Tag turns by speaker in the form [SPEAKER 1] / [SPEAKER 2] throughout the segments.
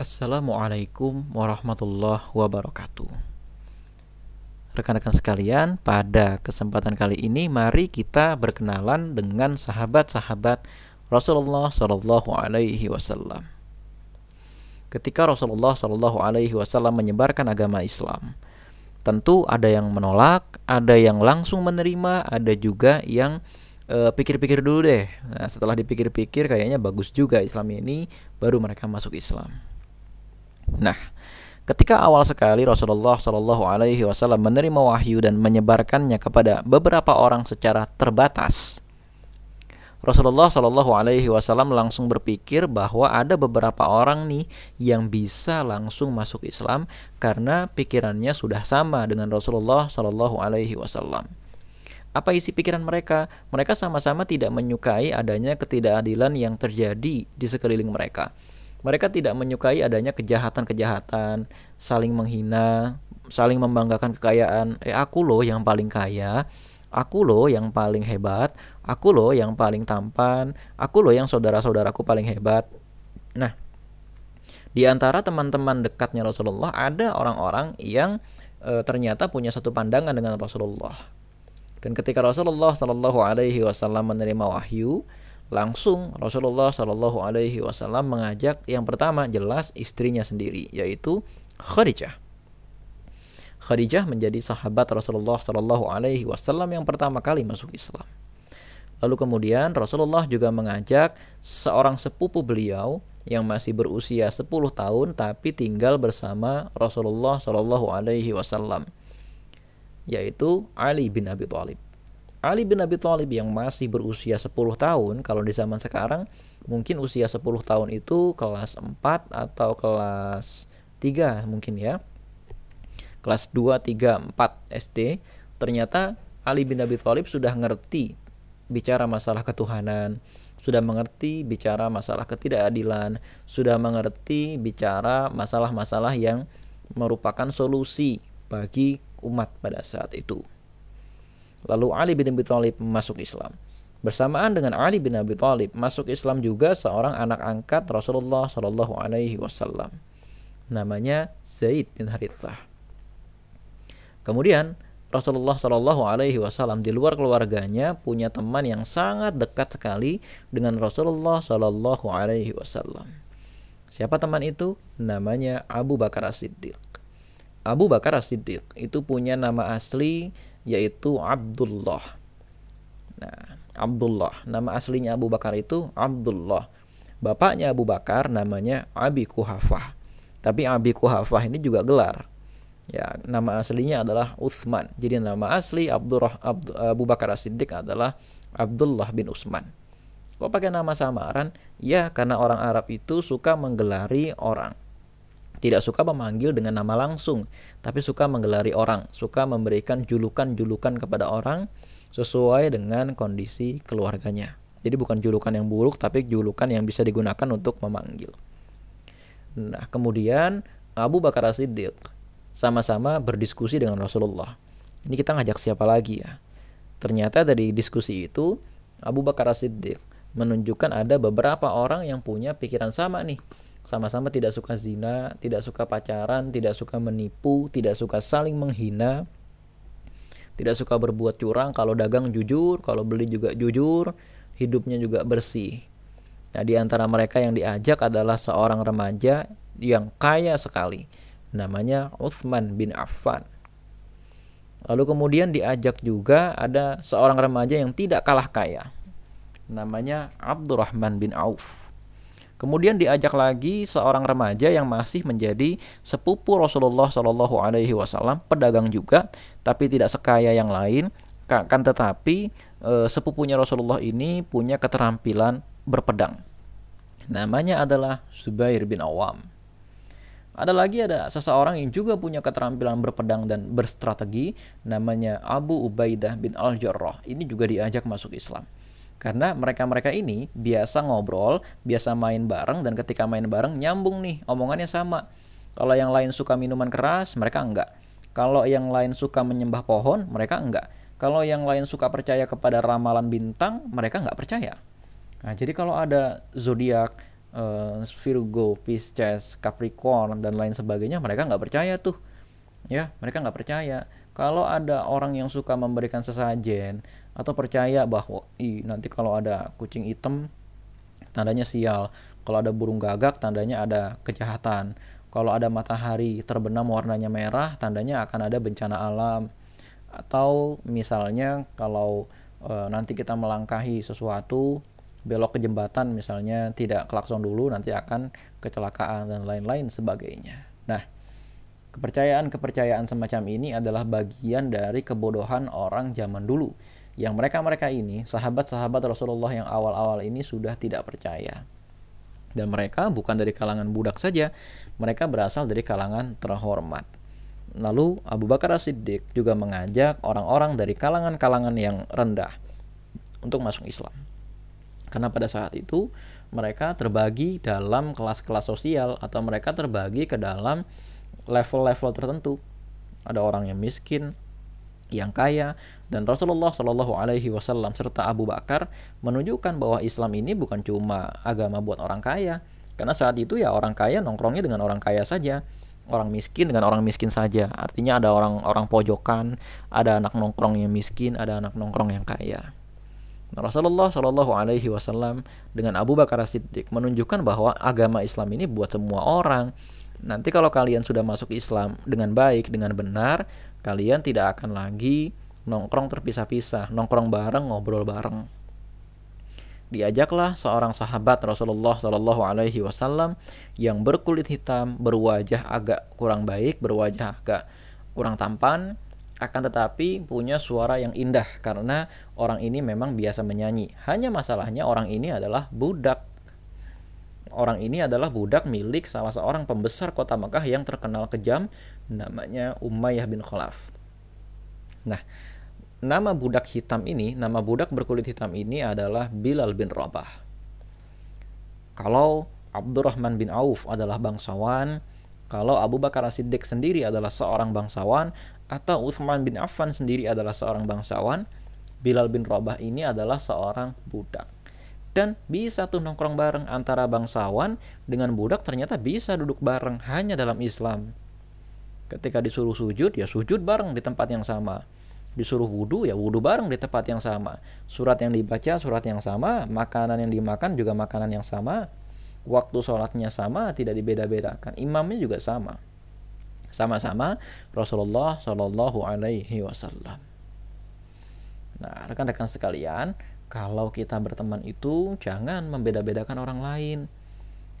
[SPEAKER 1] Assalamualaikum warahmatullahi wabarakatuh. Rekan-rekan sekalian, pada kesempatan kali ini mari kita berkenalan dengan sahabat-sahabat Rasulullah Shallallahu Alaihi Wasallam. Ketika Rasulullah Shallallahu Alaihi Wasallam menyebarkan agama Islam, tentu ada yang menolak, ada yang langsung menerima, ada juga yang eh, pikir-pikir dulu deh. Nah, setelah dipikir-pikir kayaknya bagus juga Islam ini, baru mereka masuk Islam. Nah, ketika awal sekali Rasulullah Shallallahu Alaihi Wasallam menerima wahyu dan menyebarkannya kepada beberapa orang secara terbatas, Rasulullah Shallallahu Alaihi Wasallam langsung berpikir bahwa ada beberapa orang nih yang bisa langsung masuk Islam karena pikirannya sudah sama dengan Rasulullah Shallallahu Alaihi Wasallam. Apa isi pikiran mereka? Mereka sama-sama tidak menyukai adanya ketidakadilan yang terjadi di sekeliling mereka mereka tidak menyukai adanya kejahatan-kejahatan, saling menghina, saling membanggakan kekayaan. Eh aku loh yang paling kaya, aku loh yang paling hebat, aku loh yang paling tampan, aku loh yang saudara-saudaraku paling hebat. Nah, di antara teman-teman dekatnya Rasulullah ada orang-orang yang e, ternyata punya satu pandangan dengan Rasulullah. Dan ketika Rasulullah Shallallahu Alaihi Wasallam menerima wahyu, langsung Rasulullah Shallallahu Alaihi Wasallam mengajak yang pertama jelas istrinya sendiri yaitu Khadijah. Khadijah menjadi sahabat Rasulullah Shallallahu Alaihi Wasallam yang pertama kali masuk Islam. Lalu kemudian Rasulullah juga mengajak seorang sepupu beliau yang masih berusia 10 tahun tapi tinggal bersama Rasulullah Shallallahu Alaihi Wasallam yaitu Ali bin Abi Thalib. Ali bin Abi Thalib yang masih berusia 10 tahun kalau di zaman sekarang mungkin usia 10 tahun itu kelas 4 atau kelas 3 mungkin ya. Kelas 2, 3, 4 SD ternyata Ali bin Abi Thalib sudah ngerti bicara masalah ketuhanan sudah mengerti bicara masalah ketidakadilan sudah mengerti bicara masalah-masalah yang merupakan solusi bagi umat pada saat itu Lalu Ali bin Abi Thalib masuk Islam. Bersamaan dengan Ali bin Abi Thalib masuk Islam juga seorang anak angkat Rasulullah Shallallahu Alaihi Wasallam. Namanya Zaid bin Harithah. Kemudian Rasulullah Shallallahu Alaihi Wasallam di luar keluarganya punya teman yang sangat dekat sekali dengan Rasulullah Shallallahu Alaihi Wasallam. Siapa teman itu? Namanya Abu Bakar As-Siddiq. Abu Bakar As-Siddiq itu punya nama asli yaitu Abdullah. Nah, Abdullah. Nama aslinya Abu Bakar itu Abdullah. Bapaknya Abu Bakar namanya Abi Kuhafah. Tapi Abi Kuhafah ini juga gelar. Ya, nama aslinya adalah Uthman. Jadi nama asli Abdurrah, Abd, Abu Bakar As-Siddiq adalah Abdullah bin Utsman. Kok pakai nama samaran? Ya, karena orang Arab itu suka menggelari orang tidak suka memanggil dengan nama langsung, tapi suka menggelari orang, suka memberikan julukan-julukan kepada orang sesuai dengan kondisi keluarganya. Jadi bukan julukan yang buruk, tapi julukan yang bisa digunakan untuk memanggil. Nah, kemudian Abu Bakar As-Siddiq sama-sama berdiskusi dengan Rasulullah. Ini kita ngajak siapa lagi ya? Ternyata dari diskusi itu Abu Bakar As-Siddiq menunjukkan ada beberapa orang yang punya pikiran sama nih sama-sama tidak suka zina, tidak suka pacaran, tidak suka menipu, tidak suka saling menghina, tidak suka berbuat curang, kalau dagang jujur, kalau beli juga jujur, hidupnya juga bersih. Nah, di antara mereka yang diajak adalah seorang remaja yang kaya sekali. Namanya Uthman bin Affan. Lalu kemudian diajak juga ada seorang remaja yang tidak kalah kaya. Namanya Abdurrahman bin Auf. Kemudian diajak lagi seorang remaja yang masih menjadi sepupu Rasulullah Shallallahu Alaihi Wasallam, pedagang juga, tapi tidak sekaya yang lain. Kan tetapi e, sepupunya Rasulullah ini punya keterampilan berpedang. Namanya adalah Zubair bin Awam. Ada lagi ada seseorang yang juga punya keterampilan berpedang dan berstrategi, namanya Abu Ubaidah bin Al-Jarrah. Ini juga diajak masuk Islam. Karena mereka-mereka ini biasa ngobrol, biasa main bareng dan ketika main bareng nyambung nih, omongannya sama. Kalau yang lain suka minuman keras, mereka enggak. Kalau yang lain suka menyembah pohon, mereka enggak. Kalau yang lain suka percaya kepada ramalan bintang, mereka enggak percaya. Nah, jadi kalau ada zodiak, uh, Virgo, Pisces, Capricorn dan lain sebagainya mereka nggak percaya tuh ya mereka nggak percaya kalau ada orang yang suka memberikan sesajen atau percaya bahwa Ih, nanti kalau ada kucing hitam tandanya sial. Kalau ada burung gagak tandanya ada kejahatan. Kalau ada matahari terbenam warnanya merah tandanya akan ada bencana alam. Atau misalnya kalau e, nanti kita melangkahi sesuatu belok ke jembatan misalnya tidak klakson dulu nanti akan kecelakaan dan lain-lain sebagainya. Nah, kepercayaan-kepercayaan semacam ini adalah bagian dari kebodohan orang zaman dulu yang mereka-mereka ini sahabat-sahabat Rasulullah yang awal-awal ini sudah tidak percaya. Dan mereka bukan dari kalangan budak saja, mereka berasal dari kalangan terhormat. Lalu Abu Bakar As-Siddiq juga mengajak orang-orang dari kalangan-kalangan yang rendah untuk masuk Islam. Karena pada saat itu mereka terbagi dalam kelas-kelas sosial atau mereka terbagi ke dalam level-level tertentu. Ada orang yang miskin, yang kaya, dan Rasulullah Shallallahu Alaihi Wasallam serta Abu Bakar menunjukkan bahwa Islam ini bukan cuma agama buat orang kaya, karena saat itu ya orang kaya nongkrongnya dengan orang kaya saja, orang miskin dengan orang miskin saja. Artinya ada orang-orang pojokan, ada anak nongkrong yang miskin, ada anak nongkrong yang kaya. Nah, Rasulullah Shallallahu Alaihi Wasallam dengan Abu Bakar Siddiq menunjukkan bahwa agama Islam ini buat semua orang. Nanti kalau kalian sudah masuk Islam dengan baik, dengan benar, kalian tidak akan lagi nongkrong terpisah-pisah, nongkrong bareng, ngobrol bareng. Diajaklah seorang sahabat Rasulullah Shallallahu Alaihi Wasallam yang berkulit hitam, berwajah agak kurang baik, berwajah agak kurang tampan, akan tetapi punya suara yang indah karena orang ini memang biasa menyanyi. Hanya masalahnya orang ini adalah budak. Orang ini adalah budak milik salah seorang pembesar kota Mekah yang terkenal kejam namanya Umayyah bin Khalaf. Nah, nama budak hitam ini, nama budak berkulit hitam ini adalah Bilal bin Rabah. Kalau Abdurrahman bin Auf adalah bangsawan, kalau Abu Bakar As-Siddiq sendiri adalah seorang bangsawan, atau Uthman bin Affan sendiri adalah seorang bangsawan, Bilal bin Rabah ini adalah seorang budak. Dan bisa tuh nongkrong bareng antara bangsawan dengan budak ternyata bisa duduk bareng hanya dalam Islam. Ketika disuruh sujud, ya sujud bareng di tempat yang sama. Disuruh wudhu, ya wudhu bareng di tempat yang sama. Surat yang dibaca, surat yang sama. Makanan yang dimakan juga makanan yang sama. Waktu sholatnya sama, tidak dibeda-bedakan. Imamnya juga sama sama-sama Rasulullah Shallallahu Alaihi Wasallam. Nah, rekan-rekan sekalian, kalau kita berteman itu jangan membeda-bedakan orang lain.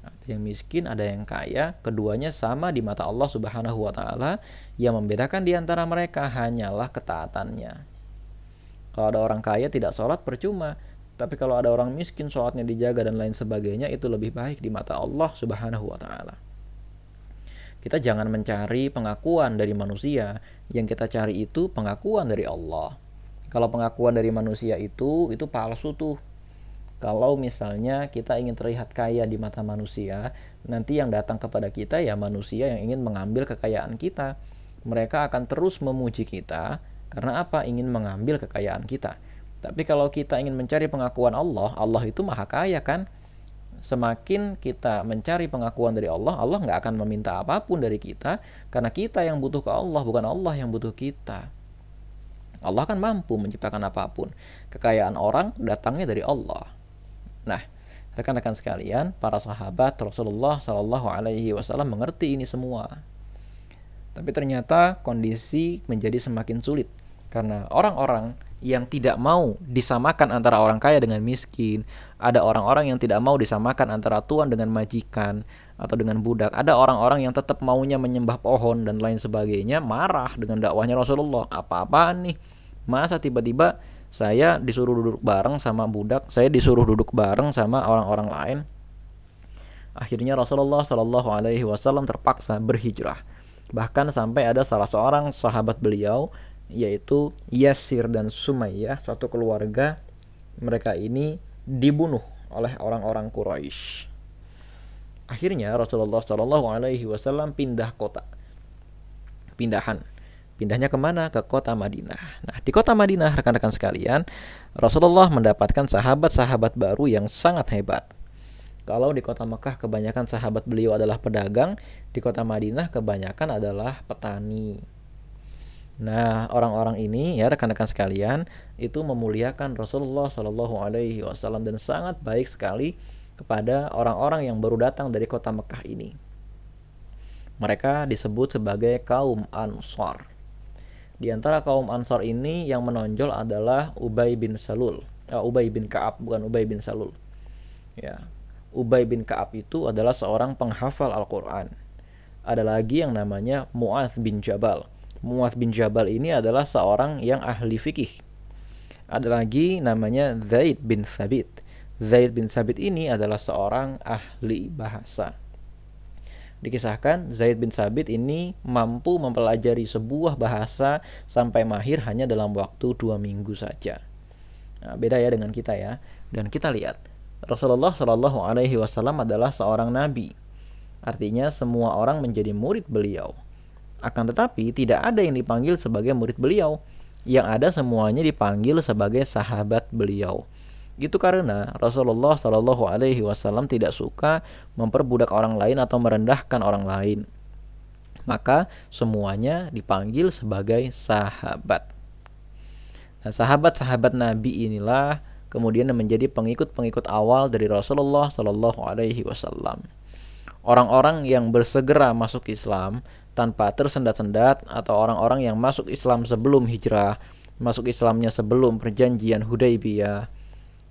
[SPEAKER 1] Ada yang miskin, ada yang kaya, keduanya sama di mata Allah Subhanahu wa taala. Yang membedakan di antara mereka hanyalah ketaatannya. Kalau ada orang kaya tidak sholat percuma, tapi kalau ada orang miskin sholatnya dijaga dan lain sebagainya itu lebih baik di mata Allah Subhanahu wa taala. Kita jangan mencari pengakuan dari manusia, yang kita cari itu pengakuan dari Allah. Kalau pengakuan dari manusia itu itu palsu tuh. Kalau misalnya kita ingin terlihat kaya di mata manusia, nanti yang datang kepada kita ya manusia yang ingin mengambil kekayaan kita. Mereka akan terus memuji kita karena apa? Ingin mengambil kekayaan kita. Tapi kalau kita ingin mencari pengakuan Allah, Allah itu maha kaya kan? semakin kita mencari pengakuan dari Allah, Allah nggak akan meminta apa pun dari kita karena kita yang butuh ke Allah, bukan Allah yang butuh kita. Allah kan mampu menciptakan apa pun. Kekayaan orang datangnya dari Allah. Nah, rekan-rekan sekalian, para sahabat Rasulullah Shallallahu Alaihi Wasallam mengerti ini semua. Tapi ternyata kondisi menjadi semakin sulit karena orang-orang yang tidak mau disamakan antara orang kaya dengan miskin, ada orang-orang yang tidak mau disamakan antara tuan dengan majikan atau dengan budak, ada orang-orang yang tetap maunya menyembah pohon dan lain sebagainya, marah dengan dakwahnya Rasulullah. Apa-apaan nih? Masa tiba-tiba saya disuruh duduk bareng sama budak, saya disuruh duduk bareng sama orang-orang lain. Akhirnya Rasulullah Shallallahu Alaihi Wasallam terpaksa berhijrah. Bahkan sampai ada salah seorang sahabat beliau yaitu Yasir dan Sumayyah satu keluarga mereka ini dibunuh oleh orang-orang Quraisy. Akhirnya Rasulullah Shallallahu Alaihi Wasallam pindah kota, pindahan, pindahnya ke mana? Ke kota Madinah. Nah di kota Madinah rekan-rekan sekalian, Rasulullah mendapatkan sahabat-sahabat baru yang sangat hebat. Kalau di kota Mekah kebanyakan sahabat beliau adalah pedagang, di kota Madinah kebanyakan adalah petani. Nah, orang-orang ini ya rekan-rekan sekalian itu memuliakan Rasulullah Shallallahu Alaihi Wasallam dan sangat baik sekali kepada orang-orang yang baru datang dari kota Mekah ini. Mereka disebut sebagai kaum Ansar. Di antara kaum Ansar ini yang menonjol adalah Ubay bin Salul. Uh, Ubay bin Kaab bukan Ubay bin Salul. Ya. Ubay bin Kaab itu adalah seorang penghafal Al-Qur'an. Ada lagi yang namanya Mu'adz bin Jabal Muaz bin Jabal ini adalah seorang yang ahli fikih. Ada lagi namanya Zaid bin Sabit. Zaid bin Sabit ini adalah seorang ahli bahasa. Dikisahkan Zaid bin Sabit ini mampu mempelajari sebuah bahasa sampai mahir hanya dalam waktu dua minggu saja. Nah, beda ya dengan kita ya. Dan kita lihat Rasulullah Shallallahu Alaihi Wasallam adalah seorang nabi. Artinya semua orang menjadi murid beliau. Akan tetapi tidak ada yang dipanggil sebagai murid beliau. Yang ada semuanya dipanggil sebagai sahabat beliau. Itu karena Rasulullah Shallallahu Alaihi Wasallam tidak suka memperbudak orang lain atau merendahkan orang lain. Maka semuanya dipanggil sebagai sahabat. Nah, sahabat-sahabat Nabi inilah kemudian menjadi pengikut-pengikut awal dari Rasulullah Shallallahu Alaihi Wasallam. Orang-orang yang bersegera masuk Islam tanpa tersendat-sendat atau orang-orang yang masuk Islam sebelum hijrah, masuk Islamnya sebelum perjanjian Hudaybiyah,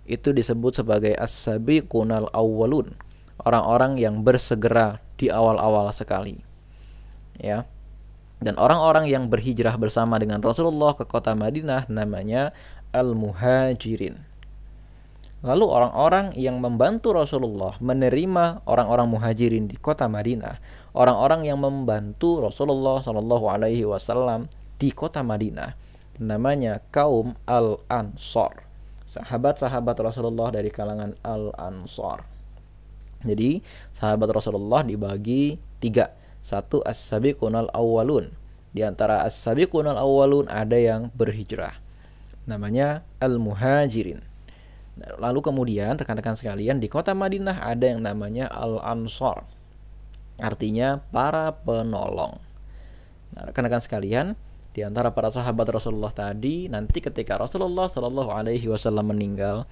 [SPEAKER 1] itu disebut sebagai as-sabiqunal awwalun, orang-orang yang bersegera di awal-awal sekali. Ya. Dan orang-orang yang berhijrah bersama dengan Rasulullah ke kota Madinah namanya al-muhajirin. Lalu orang-orang yang membantu Rasulullah menerima orang-orang muhajirin di kota Madinah, orang-orang yang membantu Rasulullah Shallallahu Alaihi Wasallam di kota Madinah, namanya kaum Al Ansor, sahabat-sahabat Rasulullah dari kalangan Al Ansor. Jadi sahabat Rasulullah dibagi tiga, satu as-sabiqun al-awwalun. Di antara as-sabiqun al-awwalun ada yang berhijrah, namanya al-muhajirin Lalu kemudian rekan-rekan sekalian di kota Madinah ada yang namanya Al-Ansor. Artinya para penolong. Nah, rekan-rekan sekalian, di antara para sahabat Rasulullah tadi nanti ketika Rasulullah Shallallahu alaihi wasallam meninggal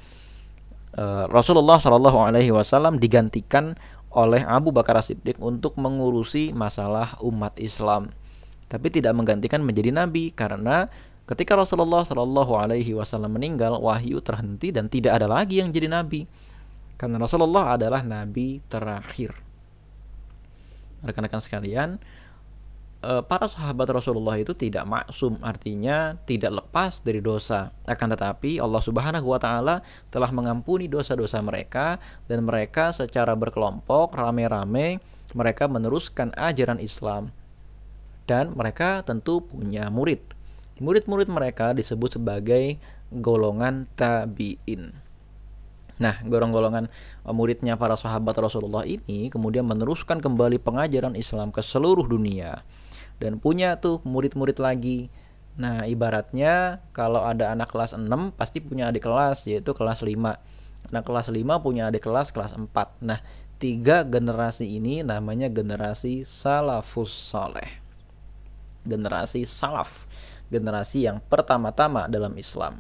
[SPEAKER 1] uh, Rasulullah Shallallahu alaihi wasallam digantikan oleh Abu Bakar Siddiq untuk mengurusi masalah umat Islam. Tapi tidak menggantikan menjadi nabi karena Ketika Rasulullah Shallallahu Alaihi Wasallam meninggal, wahyu terhenti dan tidak ada lagi yang jadi nabi, karena Rasulullah adalah nabi terakhir. Rekan-rekan sekalian, eh, para sahabat Rasulullah itu tidak maksum, artinya tidak lepas dari dosa. Akan tetapi Allah Subhanahu wa taala telah mengampuni dosa-dosa mereka dan mereka secara berkelompok rame-rame mereka meneruskan ajaran Islam. Dan mereka tentu punya murid Murid-murid mereka disebut sebagai golongan tabi'in. Nah, golongan-golongan uh, muridnya para sahabat Rasulullah ini kemudian meneruskan kembali pengajaran Islam ke seluruh dunia dan punya tuh murid-murid lagi. Nah, ibaratnya kalau ada anak kelas 6 pasti punya adik kelas yaitu kelas 5. Anak kelas 5 punya adik kelas kelas 4. Nah, tiga generasi ini namanya generasi salafus saleh. Generasi salaf generasi yang pertama-tama dalam Islam.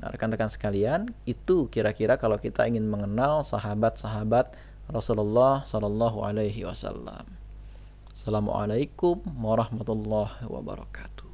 [SPEAKER 1] Nah, rekan-rekan sekalian, itu kira-kira kalau kita ingin mengenal sahabat-sahabat Rasulullah Sallallahu Alaihi Wasallam. Assalamualaikum warahmatullahi wabarakatuh.